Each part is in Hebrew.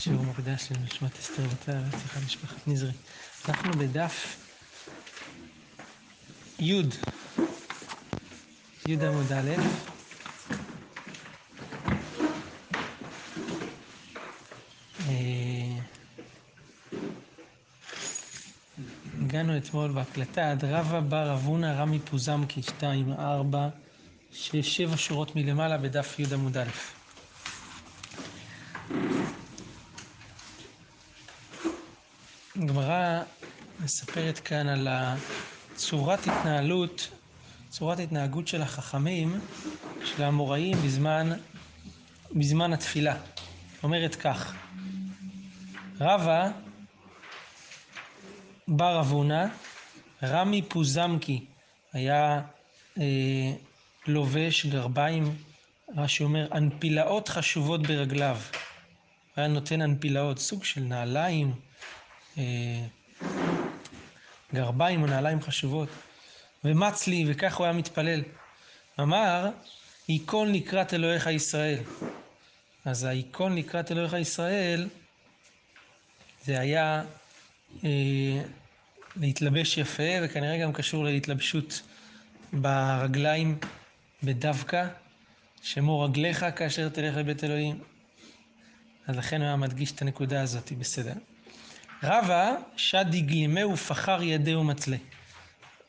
שיעור מוקדש לנשמת אסתר בתא והצלחה משפחת נזרי. אנחנו בדף י', י' עמוד א', אה, הגענו אתמול בהקלטה עד רבא בר אבונה רמי פוזמקי 2, 4, 6, 7 שורות מלמעלה בדף י' עמוד א'. הגמרא מספרת כאן על צורת התנהלות, צורת התנהגות של החכמים, של האמוראים בזמן, בזמן התפילה. אומרת כך, רבא בר אבונה, רמי פוזמקי, היה אה, לובש גרביים, רש"י אומר, אנפילאות חשובות ברגליו. היה נותן אנפילאות, סוג של נעליים, אה, גרביים או נעליים חשובות, ומצלי, וכך הוא היה מתפלל. אמר, ייכון לקראת אלוהיך ישראל. אז הייכון לקראת אלוהיך ישראל, זה היה אה, להתלבש יפה, וכנראה גם קשור להתלבשות ברגליים בדווקא, שמור רגליך כאשר תלך לבית אלוהים. אז לכן הוא היה מדגיש את הנקודה הזאת, בסדר. רבא שד דגלימה ופחר ידהו מצלה.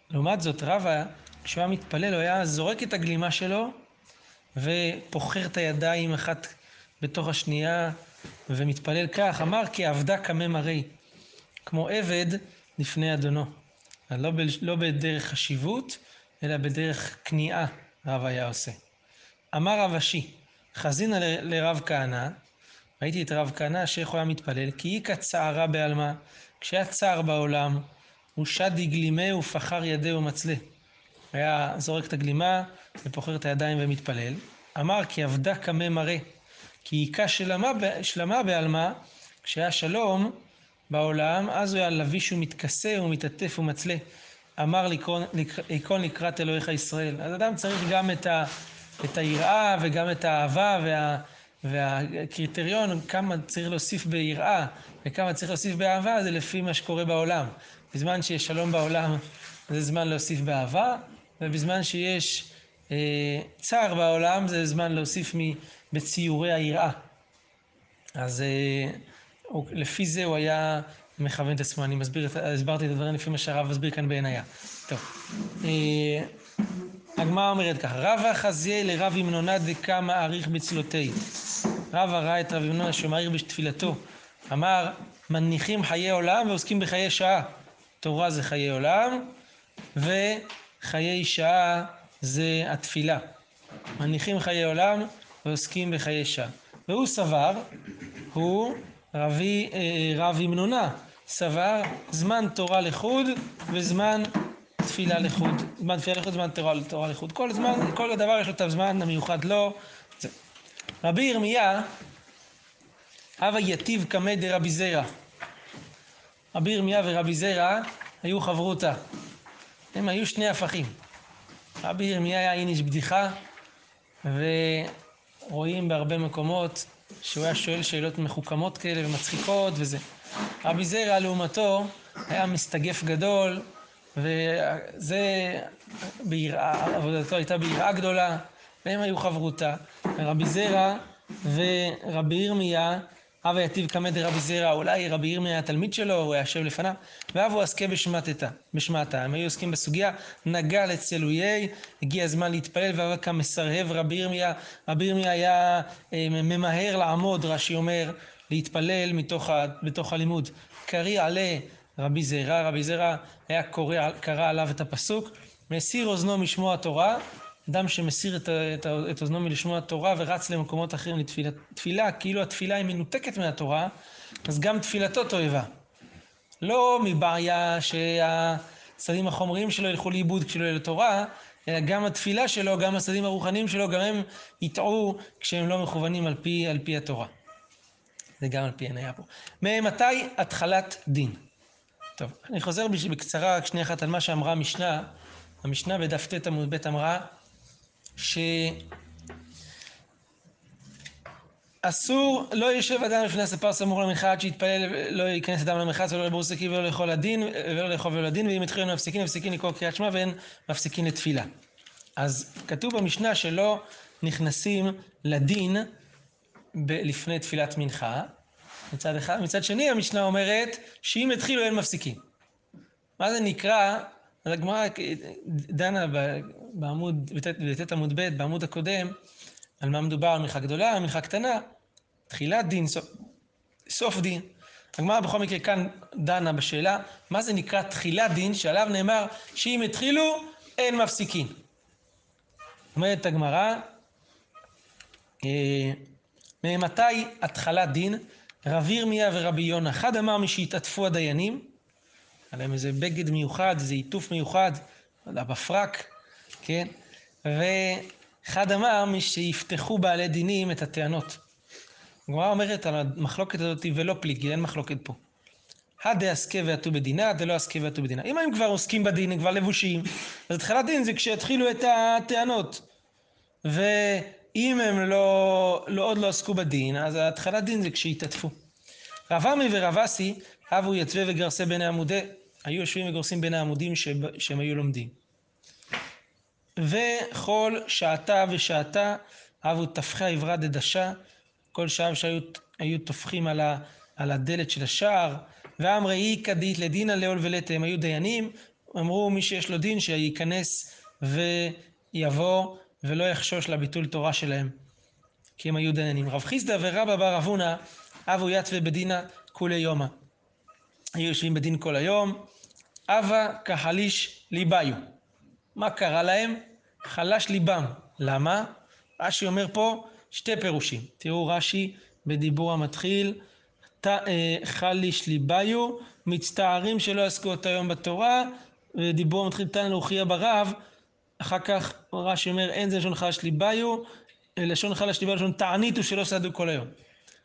לעומת זאת, רבא, כשהוא היה מתפלל, הוא היה זורק את הגלימה שלו ופוחר את הידיים אחת בתוך השנייה ומתפלל כך, אמר כי עבדה קמה מראי, כמו עבד לפני אדונו. לא, ב, לא בדרך חשיבות, אלא בדרך כניעה רב היה עושה. אמר רב אשי, חזינה לרב כהנא, ראיתי את רב כהנא שאיך הוא היה מתפלל, כי איכא צערה בעלמא, כשהיה צער בעולם, הוא שד דגלימה ופחר ידהו מצלה. היה זורק את הגלימה ופוחר את הידיים ומתפלל. אמר כי עבדה קמה מראה, כי איכה שלמה, שלמה בעלמא, כשהיה שלום בעולם, אז הוא היה לביש ומתכסה ומתעטף ומצלה. אמר ליקון לקראת אלוהיך ישראל. אז אדם צריך גם את, ה, את היראה וגם את האהבה וה... והקריטריון כמה צריך להוסיף ביראה וכמה צריך להוסיף באהבה זה לפי מה שקורה בעולם. בזמן שיש שלום בעולם זה זמן להוסיף באהבה, ובזמן שיש אה, צער בעולם זה זמן להוסיף בציורי היראה. אז אה, לפי זה הוא היה מכוון את עצמו, אני מסביר, הסברתי את הדברים לפי מה שהרב מסביר כאן בעינייה. טוב. אה, הגמרא אומרת ככה, רבא חזיה לרב ימנונה דקה מעריך בצלותי. רבא ראה את רב ימנונה שמעריך בתפילתו. אמר, מניחים חיי עולם ועוסקים בחיי שעה. תורה זה חיי עולם, וחיי שעה זה התפילה. מניחים חיי עולם ועוסקים בחיי שעה. והוא סבר, הוא רבי, אה, רב ימנונה, סבר זמן תורה לחוד וזמן תפילה לחוד, זמן תפילה לחוד, זמן תורה, לחוד. כל זמן, כל הדבר יש לו את הזמן המיוחד לו. זה. רבי ירמיה, הווה יתיב קמא דרבי זרע. רבי ירמיה ורבי זרע היו חברותא. הם היו שני הפכים. רבי ירמיה היה איניש בדיחה, ורואים בהרבה מקומות שהוא היה שואל שאלות מחוכמות כאלה ומצחיקות וזה. רבי זרע לעומתו היה מסתגף גדול, וזה ביראה, עבודתו הייתה ביראה גדולה, והם היו חברותה. רבי זרע ורבי ירמיה, הווה יתיב קמא דרבי זרע, אולי רבי ירמיה היה תלמיד שלו, הוא היה יושב לפניו, והבו עסקי בשמטתה, בשמטה. הם היו עוסקים בסוגיה, נגע לצלויי, הגיע הזמן להתפלל, והווה כמסרהב רבי ירמיה, רבי ירמיה היה אה, ממהר לעמוד, רש"י אומר, להתפלל מתוך ה, בתוך הלימוד. קרי עלה רבי זרע, רבי זרע היה קורא, קרא עליו את הפסוק, מסיר אוזנו משמוע תורה, אדם שמסיר את, את, את אוזנו מלשמוע תורה ורץ למקומות אחרים לתפילה, תפילה, כאילו התפילה היא מנותקת מהתורה, אז גם תפילתו תועבה. לא מבעיה שהצדדים החומריים שלו ילכו לאיבוד כשלא יהיה לתורה, אלא גם התפילה שלו, גם הצדדים הרוחניים שלו, גם הם יטעו כשהם לא מכוונים על פי, על פי התורה. זה גם על פי עיניה פה. ממתי התחלת דין? טוב, אני חוזר בקצרה רק שנייה אחת על מה שאמרה המשנה. המשנה בדף ט עמוד ב' אמרה ש... אסור, לא יושב אדם לפני הספר סמוך למנחה עד שיתפלל, לא ייכנס אדם למרחץ ולא לבור שקי ולא לאכול לדין, ולא לאכול ולא לדין, ואם התחילו מפסיקים, מפסיקים לקרוא קריאת שמע ואין מפסיקים לתפילה. אז כתוב במשנה שלא נכנסים לדין לפני תפילת מנחה, מצד אחד, מצד שני המשנה אומרת שאם התחילו אין מפסיקים. מה זה נקרא, אז הגמרא דנה בעמוד, בט' עמוד ב', בעמוד הקודם, על מה מדובר, על מנחה גדולה, על מנחה קטנה, תחילת דין, סוף דין. הגמרא בכל מקרה כאן דנה בשאלה, מה זה נקרא תחילת דין, שעליו נאמר שאם התחילו, אין מפסיקים. אומרת הגמרא, אה, ממתי התחלת דין? רב ירמיה ורבי יונה. אחד אמר משהתעטפו הדיינים, היה להם איזה בגד מיוחד, איזה עיטוף מיוחד, לא יודע, בפרק, כן? ואחד אמר משיפתחו בעלי דינים את הטענות. הגמרא אומרת על המחלוקת הזאת ולא פליגי, אין מחלוקת פה. הדה עסקה ועטו בדינה, דלא עסקה ועטו בדינה. אם הם כבר עוסקים בדין, הם כבר לבושים, אז התחלת דין זה כשהתחילו את הטענות. ואם הם לא, לא, עוד לא עסקו בדין, אז התחלת דין זה כשהתעטפו. רב עמי ורב אסי, אבו יתווה וגרסה בין העמודי, היו יושבים וגורסים בין העמודים שהם היו לומדים. וכל שעתה ושעתה, אבו טפחה עברה דדשה, כל שעה שהיו טופחים על, ה, על הדלת של השער, ואמרי איכא דאית לדינא לעול ולתה, הם היו דיינים, אמרו מי שיש לו דין שייכנס ויבוא ולא יחשוש לביטול תורה שלהם, כי הם היו דיינים. רב חיסדא ורבא בר אבונה, אבו יתווה בדינא כולי יומא. היו יושבים בדין כל היום, אבה כחליש ליבאיו. מה קרה להם? חלש ליבם. למה? רש"י אומר פה שתי פירושים. תראו רש"י בדיבור המתחיל, אה, חליש ליבאיו, מצטערים שלא עסקו אותו היום בתורה, ודיבור המתחיל תנא להוכיח ברב, אחר כך רש"י אומר אין זה לשון חלש ליבאיו, לשון חלש ליבאיו, לשון תעניתו שלא סעדו כל היום.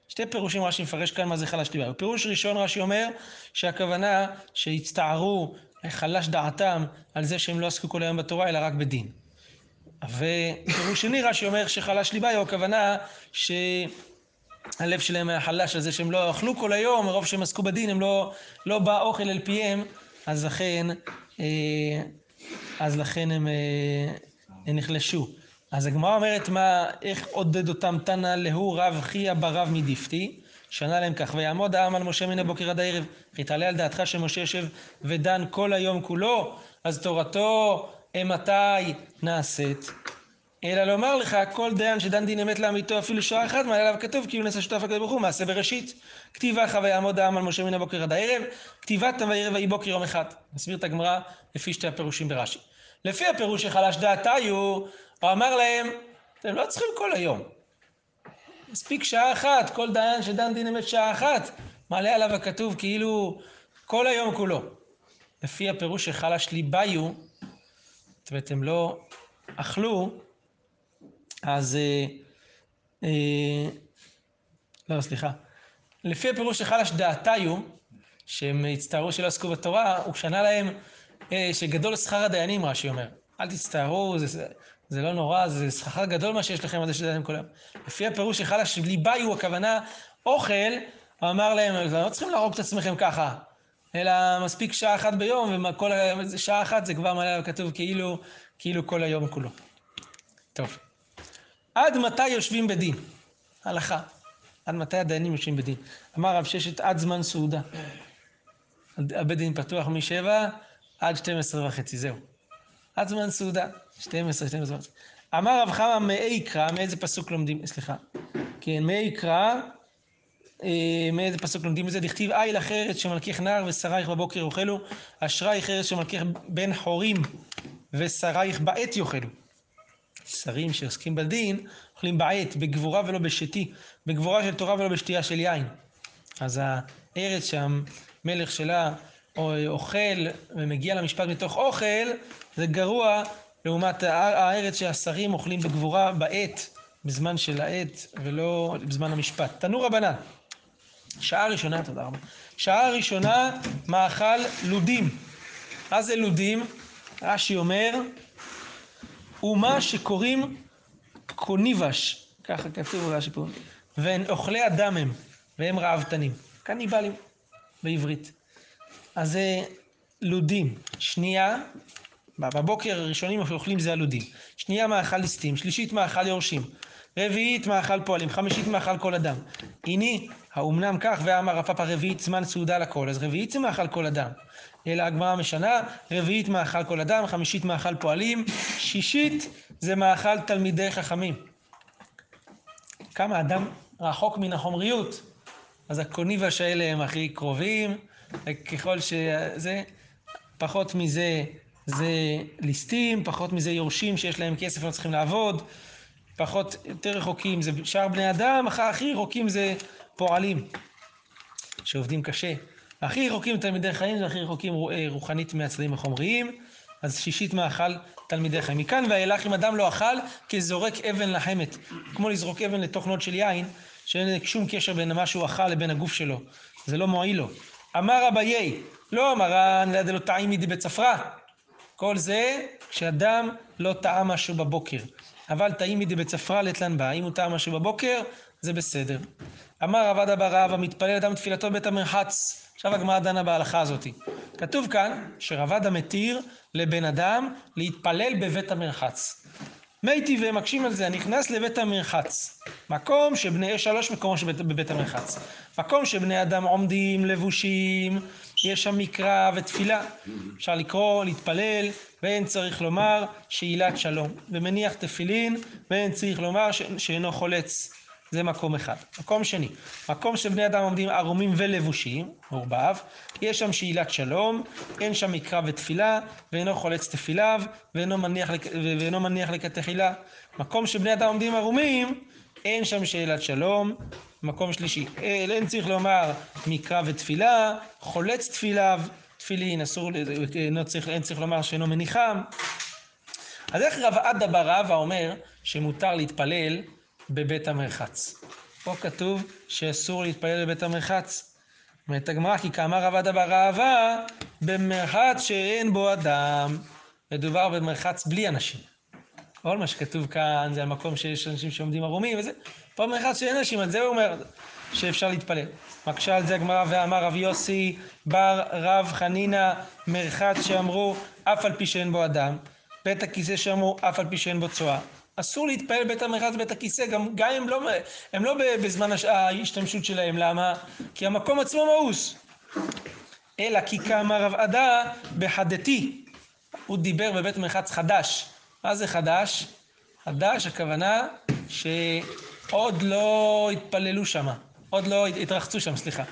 שתי פירושים רש"י מפרש כאן מה זה חלש ליבאיו. פירוש ראשון רש"י אומר שהכוונה שהצטערו, חלש דעתם על זה שהם לא עסקו כל היום בתורה אלא רק בדין. ופירוש שני רש"י אומר שחלש ליבאיו, הכוונה שהלב שלהם היה חלש על זה שהם לא אכלו כל היום, מרוב שהם עסקו בדין, הם לא, לא בא אוכל אל פיהם, אז לכן, אה, אז לכן הם, אה, הם נחלשו. אז הגמרא אומרת מה, איך עודד אותם תנא להו רב חייא ברב מדיפתי, שענה להם כך, ויעמוד העם על משה מן הבוקר עד הערב, כי תעלה על דעתך שמשה יושב ודן כל היום כולו, אז תורתו אימתי נעשית? אלא לומר לך, כל דיין שדן דין אמת לאמיתו אפילו שעה אחת, מעלה עליו כתוב, כאילו נעשה שותף הקדוש ברוך הוא, מעשה בראשית. כתיבה לך ויעמוד העם על משה מן הבוקר עד הערב, כתיבת וירא ויהי בוקר יום אחד. נסביר את הגמרא לפי שתי הפירושים ברש"י. לפי הפירוש שחלש דעתיו, הוא אמר להם, אתם לא צריכים כל היום. מספיק שעה אחת, כל דיין שדן דין אמת שעה אחת, מעלה עליו הכתוב כאילו כל היום כולו. לפי הפירוש שחלש ליבאיו, זאת אומרת, הם לא אכלו, אז... אה, אה, לא, סליחה. לפי הפירוש שחלש דעתיו, שהם הצטערו שלא עסקו בתורה, הוא שנה להם אה, שגדול שכר הדיינים, רש"י אומר. אל תצטערו, זה, זה לא נורא, זה שכר גדול מה שיש לכם על זה כל היום. לפי הפירוש שחלש ליבאיו, הכוונה אוכל, הוא אמר להם, אתם לא צריכים להרוג את עצמכם ככה. אלא מספיק שעה אחת ביום, וכל שעה אחת זה כבר מעלה כתוב כאילו, כאילו כל היום כולו. טוב. עד מתי יושבים בדין? הלכה. עד מתי הדיינים יושבים בדין? אמר רב ששת עד זמן סעודה. הבית דין פתוח משבע עד 12 וחצי, זהו. עד זמן סעודה, 12, 12 וחצי. אמר רב חמא מאי קרא, מאיזה פסוק לומדים, סליחה. כן, מאי קרא, אה, מאיזה פסוק לומדים את זה? דכתיב איל אחרת שמלכך נער ושרייך בבוקר יאכלו, אשרייך ארץ שמלכך בן חורים ושרייך בעת יאכלו. שרים שעוסקים בדין, אוכלים בעת, בגבורה ולא בשתי, בגבורה של תורה ולא בשתייה של יין. אז הארץ שהמלך שלה אוכל ומגיע למשפט מתוך אוכל, זה גרוע לעומת הארץ שהשרים אוכלים בגבורה בעת, בזמן של העת ולא בזמן המשפט. תנו רבנן. שעה ראשונה, תודה רבה. שעה ראשונה, מאכל לודים. מה זה לודים? רש"י אומר, הוא מה שקוראים קוניבש, ככה כתוב רש"י פה. אוכלי אדם הם, והם ראוותנים. קניבלים בעברית. אז זה לודים. שנייה, בבוקר הראשונים אוכלים זה הלודים. שנייה מאכל ליסטים, שלישית מאכל יורשים, רביעית מאכל פועלים, חמישית מאכל כל אדם. הנה, האומנם כך ואמר הפאפה רביעית זמן סעודה לכל, אז רביעית זה מאכל כל אדם. אלא הגמרא משנה, רביעית מאכל כל אדם, חמישית מאכל פועלים, שישית זה מאכל תלמידי חכמים. כמה אדם רחוק מן החומריות, אז הקוני והשאלה הם הכי קרובים, וככל שזה, פחות מזה זה ליסטים, פחות מזה יורשים שיש להם כסף לא צריכים לעבוד, פחות, יותר רחוקים זה שאר בני אדם, הכי רחוקים זה פועלים, שעובדים קשה. הכי רחוקים תלמידי חיים זה הכי רחוקים רוחנית מהצדדים החומריים, אז שישית מאכל תלמידי חיים. מכאן ואילך אם אדם לא אכל, כזורק אבן לחמת. כמו לזרוק אבן לתוך נוד של יין, שאין שום קשר בין מה שהוא אכל לבין הגוף שלו. זה לא מועיל לו. אמר אביי, לא אמרן אלא דלא טעימי דבצפרא. כל זה כשאדם לא טעם משהו בבוקר. אבל טעימי דבצפרא לטלן בה. אם הוא טעם משהו בבוקר, זה בסדר. אמר רבד אבא רב, המתפלל אדם תפילתו בבית המרחץ. עכשיו הגמרא דנה בהלכה הזאת. כתוב כאן שרבד המתיר לבן אדם להתפלל בבית המרחץ. מי טבעי מקשים על זה, הנכנס לבית המרחץ. מקום שבני, יש שלוש מקומות בבית המרחץ. מקום שבני אדם עומדים, לבושים, יש שם מקרא ותפילה. אפשר לקרוא, להתפלל, ואין צריך לומר שאילת שלום. ומניח תפילין, ואין צריך לומר. שאינו חולץ. זה מקום אחד. מקום שני, מקום שבני אדם עומדים ערומים ולבושים, מעורבב, יש שם שאילת שלום, אין שם מקרא ותפילה, ואינו חולץ תפיליו, ואינו מניח. ואינו מניח לכתחילה. מקום שבני אדם עומדים ערומים, אין שם שאלת שלום. מקום שלישי, אין צריך לומר מקרא ותפילה, חולץ תפיליו, תפילין, אסור, לא צריך, אין צריך לומר שאינו מניחם. אז איך רב עדה ברבא אומר שמותר להתפלל בבית המרחץ. פה כתוב שאסור להתפלל בבית המרחץ. אומרת הגמרא, כי כאמר רב עדה בר אהבה, במרחץ שאין בו אדם. מדובר במרחץ בלי אנשים. כל מה שכתוב כאן זה המקום שיש אנשים שעומדים ערומים וזה. פה במרחץ שאין אנשים, על זה הוא אומר שאפשר להתפלל. מקשה על זה הגמרא ואמר רב יוסי בר רב חנינא מרחץ שאמרו אף על פי שאין בו אדם. בית הכיסא שאמרו אף על פי שאין בו צואה. אסור להתפלל בית המרחץ ובית הכיסא, גם, גם הם לא, הם לא בזמן ההשתמשות שלהם, למה? כי המקום עצמו מאוס. אלא כי כמה רב עדה בחדתי. הוא דיבר בבית מרחץ חדש. מה זה חדש? חדש, הכוונה שעוד לא התפללו שם, עוד לא התרחצו שם, סליחה.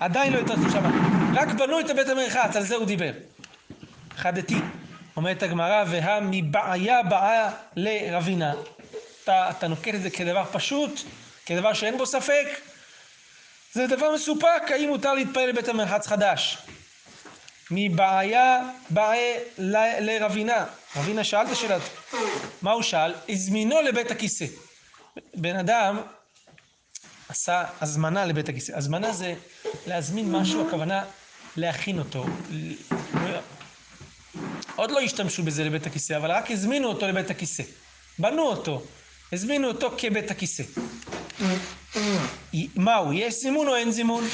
עדיין לא התרחצו שם, רק בנו את הבית המרחץ, על זה הוא דיבר. חדתי. אומרת הגמרא, והא מבעיה באה לרבינה. אתה, אתה נוקט את זה כדבר פשוט, כדבר שאין בו ספק. זה דבר מסופק, האם מותר להתפלל בבית המרחץ חדש. מבעיה באה לרבינה. רבינה שאל את השאלה, מה הוא שאל? הזמינו לבית הכיסא. בן אדם עשה הזמנה לבית הכיסא. הזמנה זה להזמין משהו, הכוונה להכין אותו. עוד לא השתמשו בזה לבית הכיסא, אבל רק הזמינו אותו לבית הכיסא. בנו אותו, הזמינו אותו כבית הכיסא. מהו, יש זימון או אין זימון?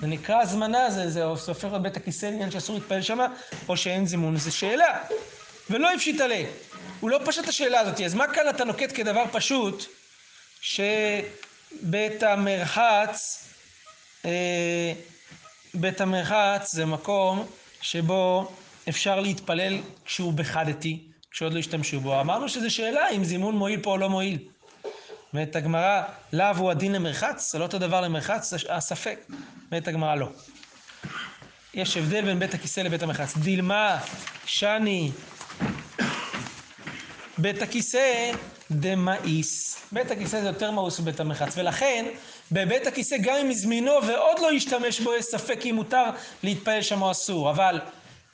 זה נקרא הזמנה, זה, זה סופר על בית הכיסא, עניין שאסור להתפלל שמה, או שאין זימון, זו שאלה. ולא הפשיט עליה. הוא לא פשט את השאלה הזאת, אז מה כאן אתה נוקט כדבר פשוט, שבית המרחץ, אה, בית המרחץ זה מקום שבו אפשר להתפלל כשהוא בחדתי, כשעוד לא השתמשו בו. אמרנו שזו שאלה אם זימון מועיל פה או לא מועיל. אומרת הגמרא, לאו הוא הדין למרחץ? זה לא אותו דבר למרחץ? הספק. אומרת הגמרא, לא. יש הבדל בין בית הכיסא לבית המרחץ. דילמה, שני, בית הכיסא דמאיס. בית הכיסא זה יותר מאוס מבית המרחץ, ולכן בבית הכיסא גם אם הזמינו ועוד לא השתמש בו, יש ספק אם מותר להתפלל שם או אסור. אבל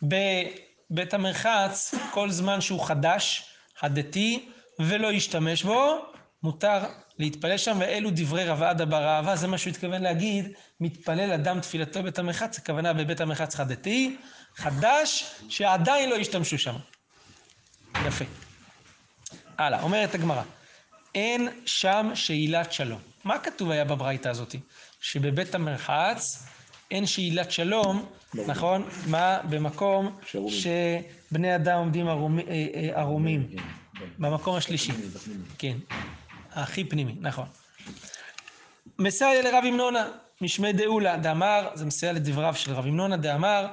בבית המרחץ, כל זמן שהוא חדש, הדתי, ולא ישתמש בו, מותר להתפלל שם, ואלו דברי רב עדה בר אהבה, זה מה שהוא התכוון להגיד, מתפלל אדם תפילתו בבית המרחץ, הכוונה בבית המרחץ חדתי, חדש, שעדיין לא השתמשו שם. יפה. הלאה, אומרת הגמרא, אין שם שאילת שלום. מה כתוב היה בברייתא הזאתי? שבבית המרחץ אין שאילת שלום, נכון? מה? במקום שבני אדם עומדים ערומים. במקום השלישי. כן. הכי פנימי, נכון. מסייע לרב המנונה, משמי דאולה, דאמר, זה מסייע לדבריו של רב המנונה, דאמר,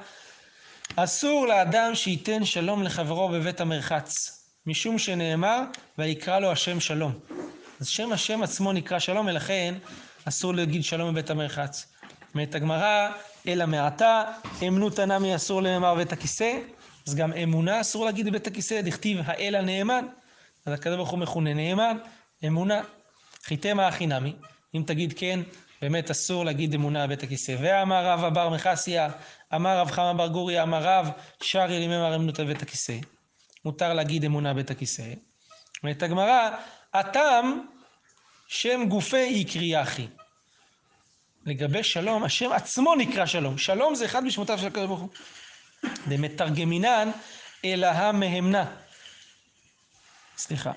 אסור לאדם שייתן שלום לחברו בבית המרחץ, משום שנאמר, ויקרא לו השם שלום. אז שם השם עצמו נקרא שלום, ולכן אסור להגיד שלום בבית המרחץ. אומרת הגמרא, אלא מעתה, אמנות הנמי אסור לאמר בית הכיסא, אז גם אמונה אסור להגיד בבית הכיסא, דכתיב האל הנאמן. אז הקדוש ברוך הוא מכונה נאמן, אמונה. חיתמה הכי נמי, אם תגיד כן, באמת אסור להגיד אמונה בבית הכיסא. ואמר רב אבר מחסיה, אמר רב חמא בר גוריה, אמר רב שרי לימי אמנות על בית הכיסא. מותר להגיד אמונה בית הכיסא. אומרת הגמרא, הטעם שם גופי יקרי אחי. לגבי שלום, השם עצמו נקרא שלום. שלום זה אחד משמותיו של הקדוש ברוך הוא. דמתרגמינן אלא המהמנה. סליחה.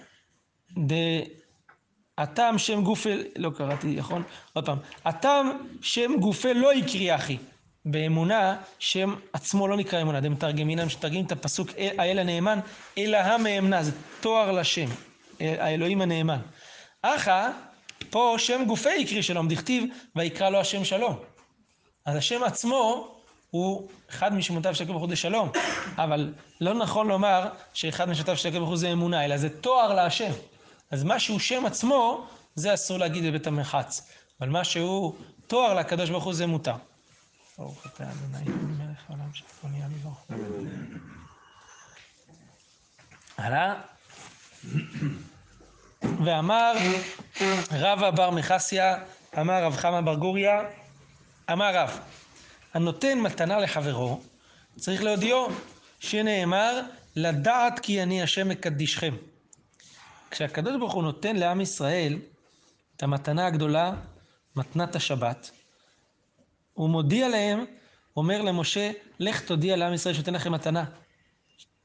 הטעם שם גופה, לא קראתי, נכון? עוד פעם. הטעם שם גופה לא יקרי אחי. באמונה, שם עצמו לא נקרא אמונה, דמתרגמינן, שמתרגמים את הפסוק האל הנאמן, אלא המאמנה, זה תואר לשם, האלוהים הנאמן. אחא, פה שם גופי יקרי שלום, דכתיב, ויקרא לו השם שלום. אז השם עצמו הוא אחד משמותיו ברוך הוא זה שלום, אבל לא נכון לומר שאחד משמותיו ברוך הוא זה אמונה, אלא זה תואר להשם. אז מה שהוא שם עצמו, זה אסור להגיד בבית המרחץ. אבל מה שהוא תואר לקדוש ברוך הוא זה מותר. ברוך אתה אדוני מלך העולם שהכל נהיה בברכו. הלאה. ואמר רבא בר מחסיה, אמר רב חמא בר גוריה, אמר רב, הנותן מתנה לחברו, צריך להודיעו, שנאמר, לדעת כי אני השם מקדישכם. כשהקדוש ברוך הוא נותן לעם ישראל את המתנה הגדולה, מתנת השבת, הוא מודיע להם, אומר למשה, לך תודיע לעם ישראל שנותן לכם מתנה,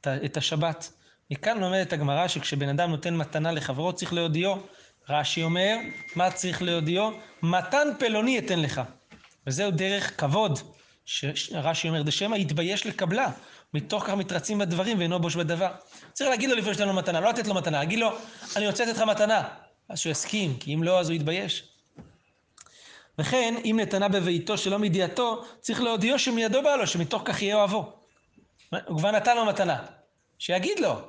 את השבת. מכאן לומדת הגמרא שכשבן אדם נותן מתנה לחברו צריך להודיעו. רש"י אומר, מה צריך להודיעו? מתן פלוני אתן לך. וזהו דרך כבוד. רש"י אומר, דשמא יתבייש לקבלה. מתוך כך מתרצים בדברים ואינו בוש בדבר. צריך להגיד לו לפני שיש לנו מתנה, לא לתת לו מתנה, להגיד לו, אני רוצה לתת לך מתנה. אז שהוא יסכים, כי אם לא, אז הוא יתבייש. וכן, אם נתנה בביתו שלא מידיעתו, צריך להודיעו שמידו בא לו, שמתוך כך יהיה אוהבו. הוא כבר נתן לו מתנה. שיגיד לו.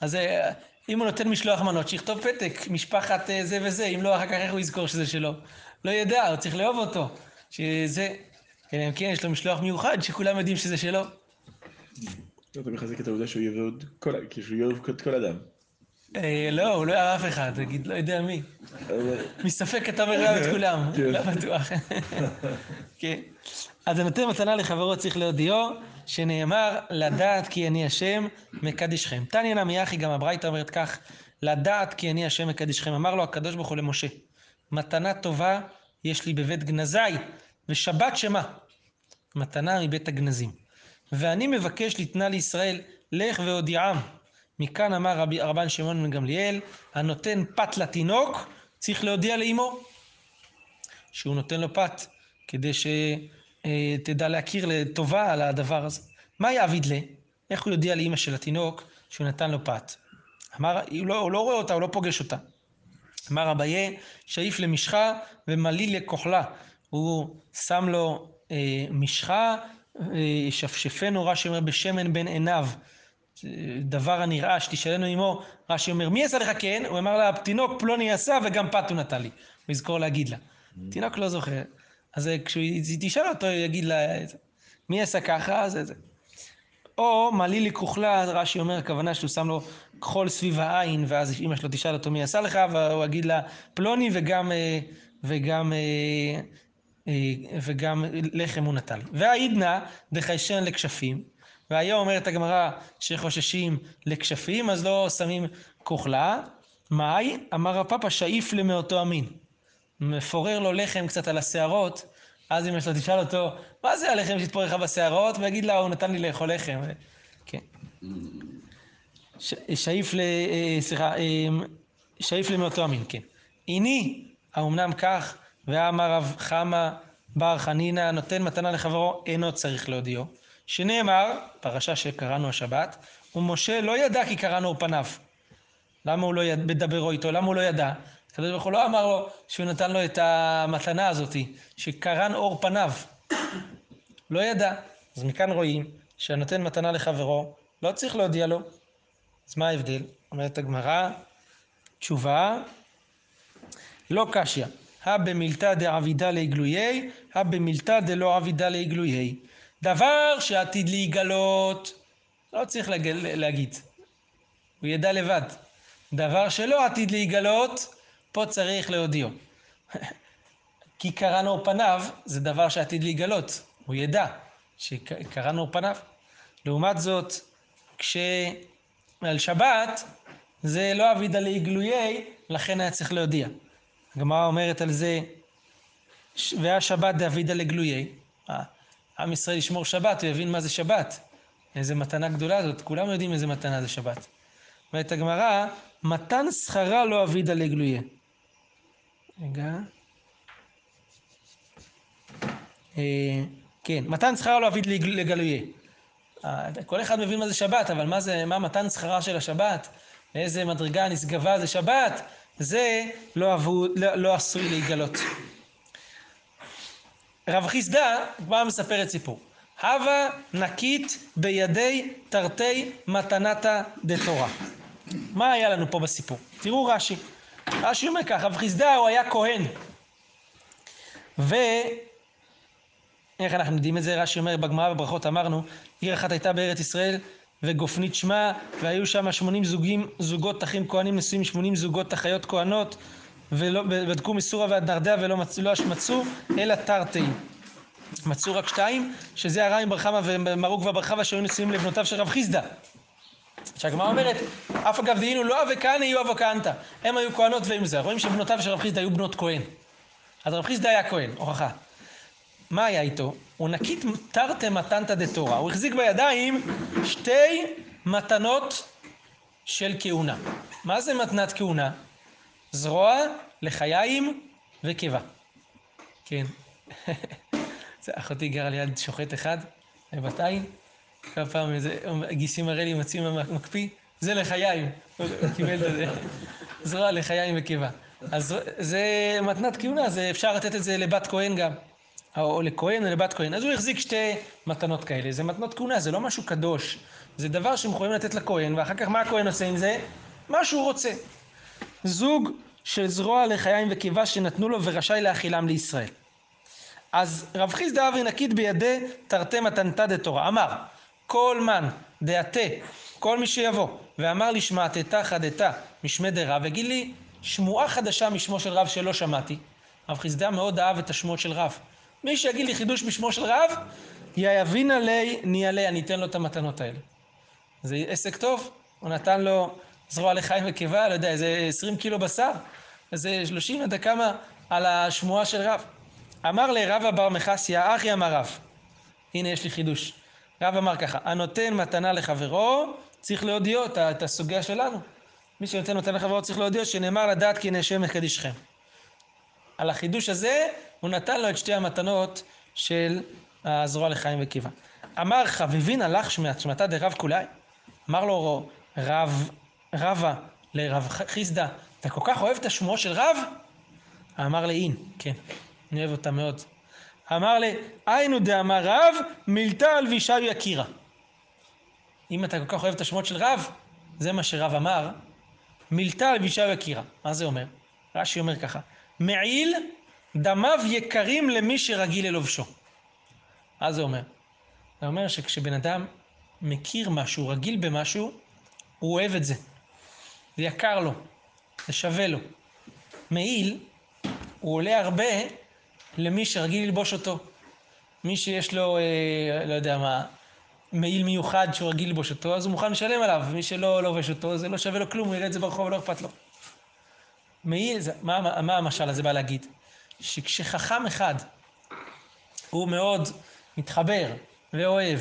אז אה, אם הוא נותן משלוח מנות, שיכתוב פתק, משפחת אה, זה וזה, אם לא, אחר כך איך הוא יזכור שזה שלו? לא ידע, הוא צריך לאהוב אותו. שזה, אלא אם כן יש לו משלוח מיוחד, שכולם יודעים שזה שלו. אתה מחזק את העובדה שהוא יאהב כל אדם. אה, לא, הוא לא יראה אף אחד, תגיד, לא יודע מי. מספק אתה אומר גם את כולם, כן. לא בטוח. כן. אז הנותן מתנה לחברו צריך להודיעו, שנאמר, לדעת כי אני השם מקדישכם. תניא נמי אחי, גם הברייתא אומרת כך, לדעת כי אני השם מקדישכם. אמר לו הקדוש ברוך הוא למשה, מתנה טובה יש לי בבית גנזי, ושבת שמה? מתנה מבית הגנזים. ואני מבקש לתנה לישראל, לך והודיעם. מכאן אמר רבי רבן שמעון בן גמליאל, הנותן פת לתינוק, צריך להודיע לאמו שהוא נותן לו פת, כדי שתדע להכיר לטובה על הדבר הזה. מה יעביד לה? איך הוא יודיע לאימא של התינוק שהוא נתן לו פת? אמר, הוא לא, הוא לא רואה אותה, הוא לא פוגש אותה. אמר אביה, שאיף למשחה ומליל לכוחלה. הוא שם לו אה, משחה, אה, שפשפנו, רש"י אומר, בשמן בין עיניו. דבר הנראה שתשאלנו עמו, רש"י אומר, מי עשה לך כן? הוא אמר לה, תינוק פלוני עשה וגם פת הוא נתן לי. הוא יזכור להגיד לה. תינוק לא זוכר. אז כשהיא תשאל אותו, הוא יגיד לה, מי עשה ככה? זה זה. או מעלי לי כוחלה, רש"י אומר, הכוונה שהוא שם לו כחול סביב העין, ואז אמא שלו תשאל אותו מי עשה לך, והוא יגיד לה, פלוני וגם, וגם, וגם לחם הוא נתן. והעידנא דחיישן לכשפים. והיום אומרת הגמרא שחוששים לכשפים, אז לא שמים כוחלה. מאי? אמר הפאפה, שאיף למאותו המין. מפורר לו לחם קצת על השערות, אז אמא שלו תשאל אותו, מה זה הלחם שהתפורר לך בשערות? ויגיד לה, הוא נתן לי לאכול לחם. כן. שאיף ל... סליחה, שאיף למאותו המין, כן. איני האומנם כך? ואמר רב חמא בר חנינא נותן מתנה לחברו אינו צריך להודיעו. שנאמר, פרשה שקראנו השבת, ומשה לא ידע כי קראנו אור פניו. למה הוא לא יד... מדברו איתו? למה הוא לא ידע? הקדוש ברוך הוא לא אמר לו שהוא נתן לו את המתנה הזאתי, שקרן אור פניו. לא ידע. אז מכאן רואים שהנותן מתנה לחברו, לא צריך להודיע לו. אז מה ההבדל? אומרת הגמרא, תשובה, לא קשיא. הא במילתא דעבידה להגלויי, הא במילתא דלא עבידה להגלויי. דבר שעתיד להיגלות, לא צריך להג... להגיד, הוא ידע לבד. דבר שלא עתיד להיגלות, פה צריך להודיעו. כי קראנו פניו, זה דבר שעתיד להיגלות, הוא ידע שקראנו פניו. לעומת זאת, כשעל שבת, זה לא אבידה להיגלויי, לכן היה צריך להודיע. הגמרא אומרת על זה, והשבת דאבידה לגלויי. עם ישראל ישמור שבת, הוא יבין מה זה שבת. איזה מתנה גדולה זאת, כולם יודעים איזה מתנה זה שבת. אומרת הגמרא, מתן שכרה לא אבידה לגלויה. רגע. אה, כן, מתן שכרה לא אביד לגלויה. אה, כל אחד מבין מה זה שבת, אבל מה זה, מה מתן שכרה של השבת? איזה מדרגה נשגבה זה שבת? זה לא, עבו, לא, לא עשוי להיגלות. רב חיסדא כבר מספרת סיפור. הווה נקית בידי תרתי מתנתא דתורה. מה היה לנו פה בסיפור? תראו רש"י. רש"י אומר ככה, רב חיסדא הוא היה כהן. ו... איך אנחנו יודעים את זה? רש"י אומר בגמרא בברכות אמרנו, עיר אחת הייתה בארץ ישראל וגופנית שמה, והיו שם שמונים זוגים, זוגות אחים כהנים נשואים שמונים זוגות אחיות כהנות, ובדקו מסורה ועד נרדע ולא לא מצאו, אלא תרתי. מצאו רק שתיים, שזה הרעים בר חמא ומרוק ובר חמא שהיו נשואים לבנותיו של רב חיסדא. שהגמרא אומרת, אף אגב דהינו לא אבי כהנא יהיו אבו כהנתא. הם היו כהנות ועם זה. רואים שבנותיו של רב חיסדא היו בנות כהן. אז רב חיסדא היה כהן, הוכחה. מה היה איתו? הוא נקית תרתי מתנתא דתורה. הוא החזיק בידיים שתי מתנות של כהונה. מה זה מתנת כהונה? זרוע, לחיים וקיבה. כן. אחותי גרה ליד שוחט אחד, בבת עין, כל פעם איזה גיסי מראה לי מציעים מקפיא, זה לחיים, הוא קיבל את זה, זרוע לחיים וקיבה. אז זה מתנת כהונה, זה אפשר לתת את זה לבת כהן גם, או לכהן או לבת כהן. אז הוא החזיק שתי מתנות כאלה, זה מתנות כהונה, זה לא משהו קדוש, זה דבר שהם יכולים לתת לכהן, ואחר כך מה הכהן עושה עם זה? מה שהוא רוצה. זוג של זרוע לחיים וקיבה שנתנו לו ורשאי להכילם לישראל. אז רב חיסדא אבי נקית בידי תרתי מתנתא דתורה. אמר, כל מן דעתה, כל מי שיבוא, ואמר לי שמעתתא חדתא משמי דרב, יגיד לי שמועה חדשה משמו של רב שלא שמעתי. רב חיסדא מאוד אהב את השמועות של רב. מי שיגיד לי חידוש משמו של רב, יבין עלי ניעלי, אני אתן לו את המתנות האלה. זה עסק טוב, הוא נתן לו זרוע לחיים וקיבה, לא יודע, איזה 20 קילו בשר, איזה 30 עד כמה על השמועה של רב. אמר לרבא בר מחסיה, אחי אמר רב. הנה יש לי חידוש. רב אמר ככה, הנותן מתנה לחברו, צריך להודיעו את הסוגיה שלנו. מי שנותן מתנה לחברו צריך להודיעו שנאמר לדעת כי נאשם מקדישכם. על החידוש הזה, הוא נתן לו את שתי המתנות של הזרוע לחיים וקיבה. אמר חביבין הלך שמעתה דרב כולי. אמר לו רב, רבה לרב חיסדא, אתה כל כך אוהב את השמועות של רב? אמר לי, אין, כן. אני אוהב אותה מאוד. אמר לי, היינו דאמר רב, מילתא על וישאו יקירה. אם אתה כל כך אוהב את השמות של רב, זה מה שרב אמר, מילתא על וישאו יקירה. מה זה אומר? רש"י אומר ככה, מעיל דמיו יקרים למי שרגיל ללובשו. מה זה אומר? זה אומר שכשבן אדם מכיר משהו, רגיל במשהו, הוא אוהב את זה. זה יקר לו, זה שווה לו. מעיל, הוא עולה הרבה למי שרגיל ללבוש אותו. מי שיש לו, אה, לא יודע מה, מעיל מיוחד שהוא רגיל ללבוש אותו, אז הוא מוכן לשלם עליו. מי שלא לובש אותו, זה לא שווה לו כלום, הוא יראה את זה ברחוב ולא אכפת לו. מעיל, זה, מה, מה המשל הזה בא להגיד? שכשחכם אחד הוא מאוד מתחבר ואוהב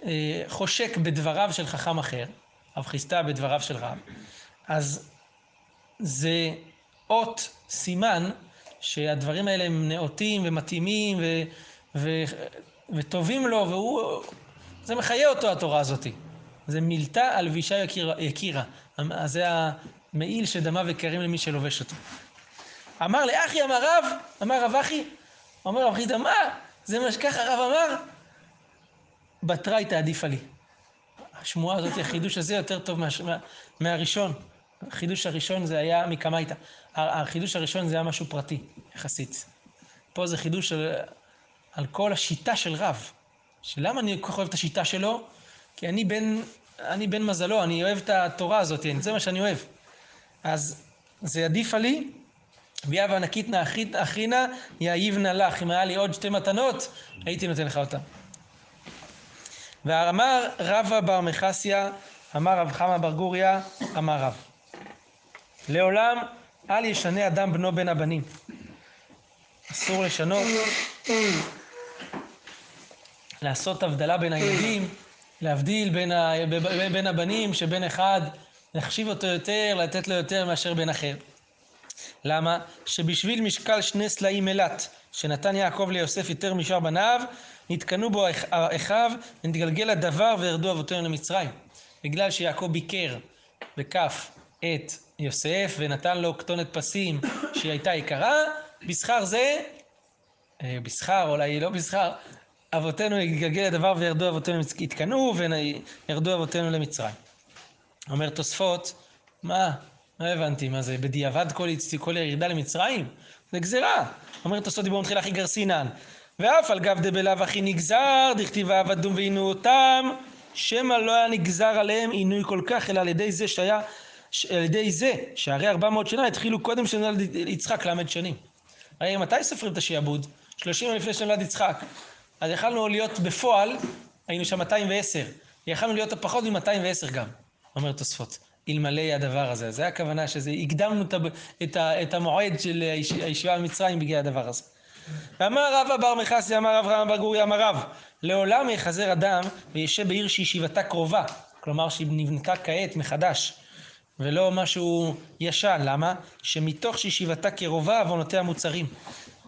וחושק בדבריו של חכם אחר, רב חיסטה בדבריו של רב, אז זה אות, סימן, שהדברים האלה הם נאותים ומתאימים ו, ו, וטובים לו, והוא... זה מחיה אותו התורה הזאתי. זה מילתה הלבישה יקירה, יקירה. אז זה המעיל שדמה וקרים למי שלובש אותו. אמר לאחי, אמר רב, אמר רב אחי, אומר רב חיסדא, מה? זה מה שככה הרב אמר? בתרייתא עדיפה לי. השמועה הזאת, החידוש הזה יותר טוב מה, מה, מהראשון. החידוש הראשון זה היה מקמייתא. החידוש הראשון זה היה משהו פרטי, יחסית. פה זה חידוש על, על כל השיטה של רב. שלמה אני כל כך אוהב את השיטה שלו? כי אני בן, אני בן מזלו, אני אוהב את התורה הזאת, זה מה שאני אוהב. אז זה עדיפה לי, ויהבה ענקית נא אחינה, יאיבנה לך. אם היה לי עוד שתי מתנות, הייתי נותן לך אותן. ואמר רבא בר מחסיה, אמר רב חמא בר גוריה, אמר רב. לעולם אל ישנה אדם בנו בין הבנים. אסור לשנות, לעשות הבדלה בין הילדים, להבדיל בין, ה... בין הבנים, שבן אחד, להחשיב אותו יותר, לתת לו יותר מאשר בן אחר. למה? שבשביל משקל שני סלעים מלט, שנתן יעקב ליוסף יותר משאר בניו, נתקנו בו אחיו, ונתגלגל הדבר וירדו אבותינו למצרים. בגלל שיעקב ביקר בכף את יוסף ונתן לו כתונת פסים שהיא הייתה יקרה, בשכר זה, אה, בשכר, אולי לא בשכר, אבותינו יתגלגל הדבר וירדו אבותינו, יתקנו וירדו אבותינו למצרים. אומר תוספות, מה? לא הבנתי, מה זה בדיעבד כל, כל הירידה למצרים? זה גזירה. אומר תוספות דיבור מתחילה הכי גרסינן. ואף על גב דבלאו הכי נגזר, דכתיבה עבדום ועינו אותם, שמא לא היה נגזר עליהם עינוי כל כך, אלא על ידי זה שהיה, על ידי זה, שהרי ארבע מאות שנה התחילו קודם שנולד יצחק ל"ד שנים. הרי מתי סופרים את השעבוד? שלושים לפני שנולד יצחק. אז יכלנו להיות בפועל, היינו שם 210. יכלנו להיות פחות מ-210 גם, אומר תוספות. אלמלא הדבר הזה. זה הכוונה שזה, הקדמנו את, את, המועד של הישיבה במצרים בגלל הדבר הזה. ואמר רבא בר מחסי, אמר אברהם בר גורי, אמר רב, לעולם יחזר אדם וישב בעיר שישיבתה קרובה, כלומר שהיא נבנתה כעת מחדש, ולא משהו ישן, למה? שמתוך שישיבתה קרובה עוונותיה מוצרים.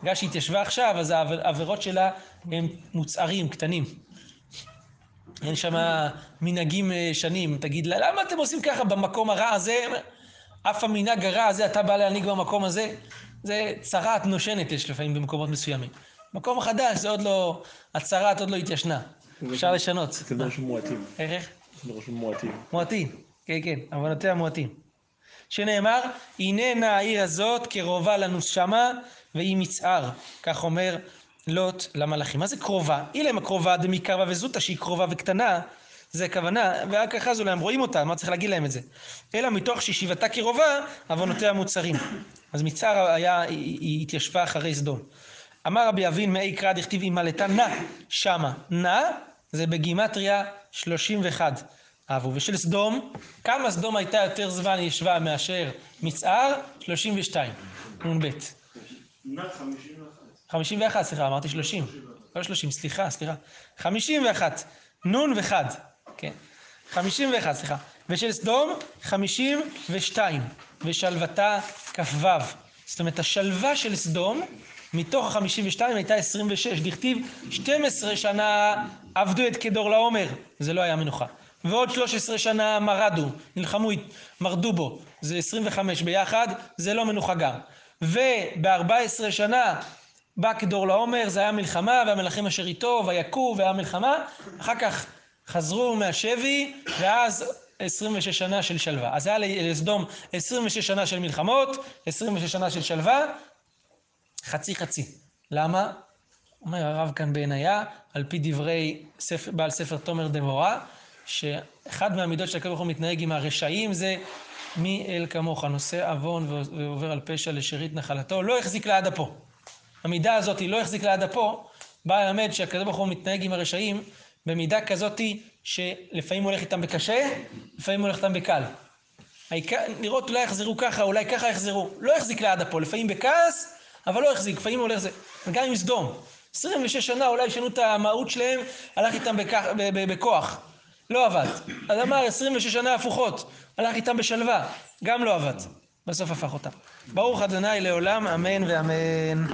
בגלל שהיא התיישבה עכשיו, אז העבירות שלה הם מוצהרים, קטנים. אין שם מנהגים אה, שנים. תגיד לה, למה אתם עושים ככה במקום הרע הזה? אף המנהג הרע הזה, אתה בא להנהיג במקום הזה? זה צרעת נושנת יש לפעמים במקומות מסוימים. מקום חדש זה עוד לא, הצרעת עוד לא התיישנה. אפשר לשנות. זה דורש מועטים. איך? זה דורש מועטים. מועטים, כן, כן, עוונותיה מועטים. שנאמר, הננה העיר הזאת קרובה לנו שמה, והיא מצער. כך אומר לוט למלאכים. מה זה קרובה? אילם הקרובה דמקרבה וזוטה שהיא קרובה וקטנה, זה הכוונה, ורק אחרי זה אולי הם רואים אותה, מה צריך להגיד להם את זה? אלא מתוך שישיבתה קרובה, עוונותיה מוצרים. אז מצער היה, היא, היא התיישבה אחרי סדום. אמר רבי אבין מאי קרא דכתיב אימלתה נא שמה. נא זה בגימטריה 31 אבו. ושל סדום, כמה סדום הייתה יותר זמן ישבה מאשר מצער? 32. נ"ב. 51, סליחה, אמרתי 30. לא 30, סליחה, סליחה. 51, נון וחד, כן. 51, סליחה. ושל סדום, 52, ושלוותה כ"ו. זאת אומרת, השלווה של סדום, מתוך ה-52 הייתה 26. דכתיב, 12 שנה עבדו את כדור לעומר, זה לא היה מנוחה. ועוד 13 שנה מרדו, נלחמו, מרדו בו, זה 25 ביחד, זה לא מנוחה גם. וב-14 שנה בא כדור לעומר, זה היה מלחמה, והמלכים אשר איתו, ויכו, והיה מלחמה, אחר כך חזרו מהשבי, ואז 26 שנה של שלווה. אז היה לסדום 26 שנה של מלחמות, 26 שנה של שלווה, חצי חצי. למה? אומר הרב כאן בעינייה, על פי דברי ספר, בעל ספר תומר דבורה, שאחד מהמידות של הקדוש מתנהג עם הרשעים זה מי אל כמוך, נושא עוון ועובר על פשע לשארית נחלתו, לא החזיק לעד אפו. המידה הזאת לא החזיק לעד אפו, בא ללמד שהקדוש ברוך הוא מתנהג עם הרשעים במידה כזאתי שלפעמים הולך איתם בקשה, לפעמים הולך איתם בקל. לראות אולי יחזרו ככה, אולי ככה יחזרו. לא החזיק לעד אפו, לפעמים בכעס, אבל לא החזיק, לפעמים הולך זה. וגם עם סדום. 26 שנה אולי ישנו את המהות שלהם, הלך איתם בכ... בכוח. לא עבד. אז אמר 26 שנה הפוכות, הלך איתם בשלווה, גם לא עבד. בסוף הפך אותה. ברוך ה' לעולם, אמן ואמן.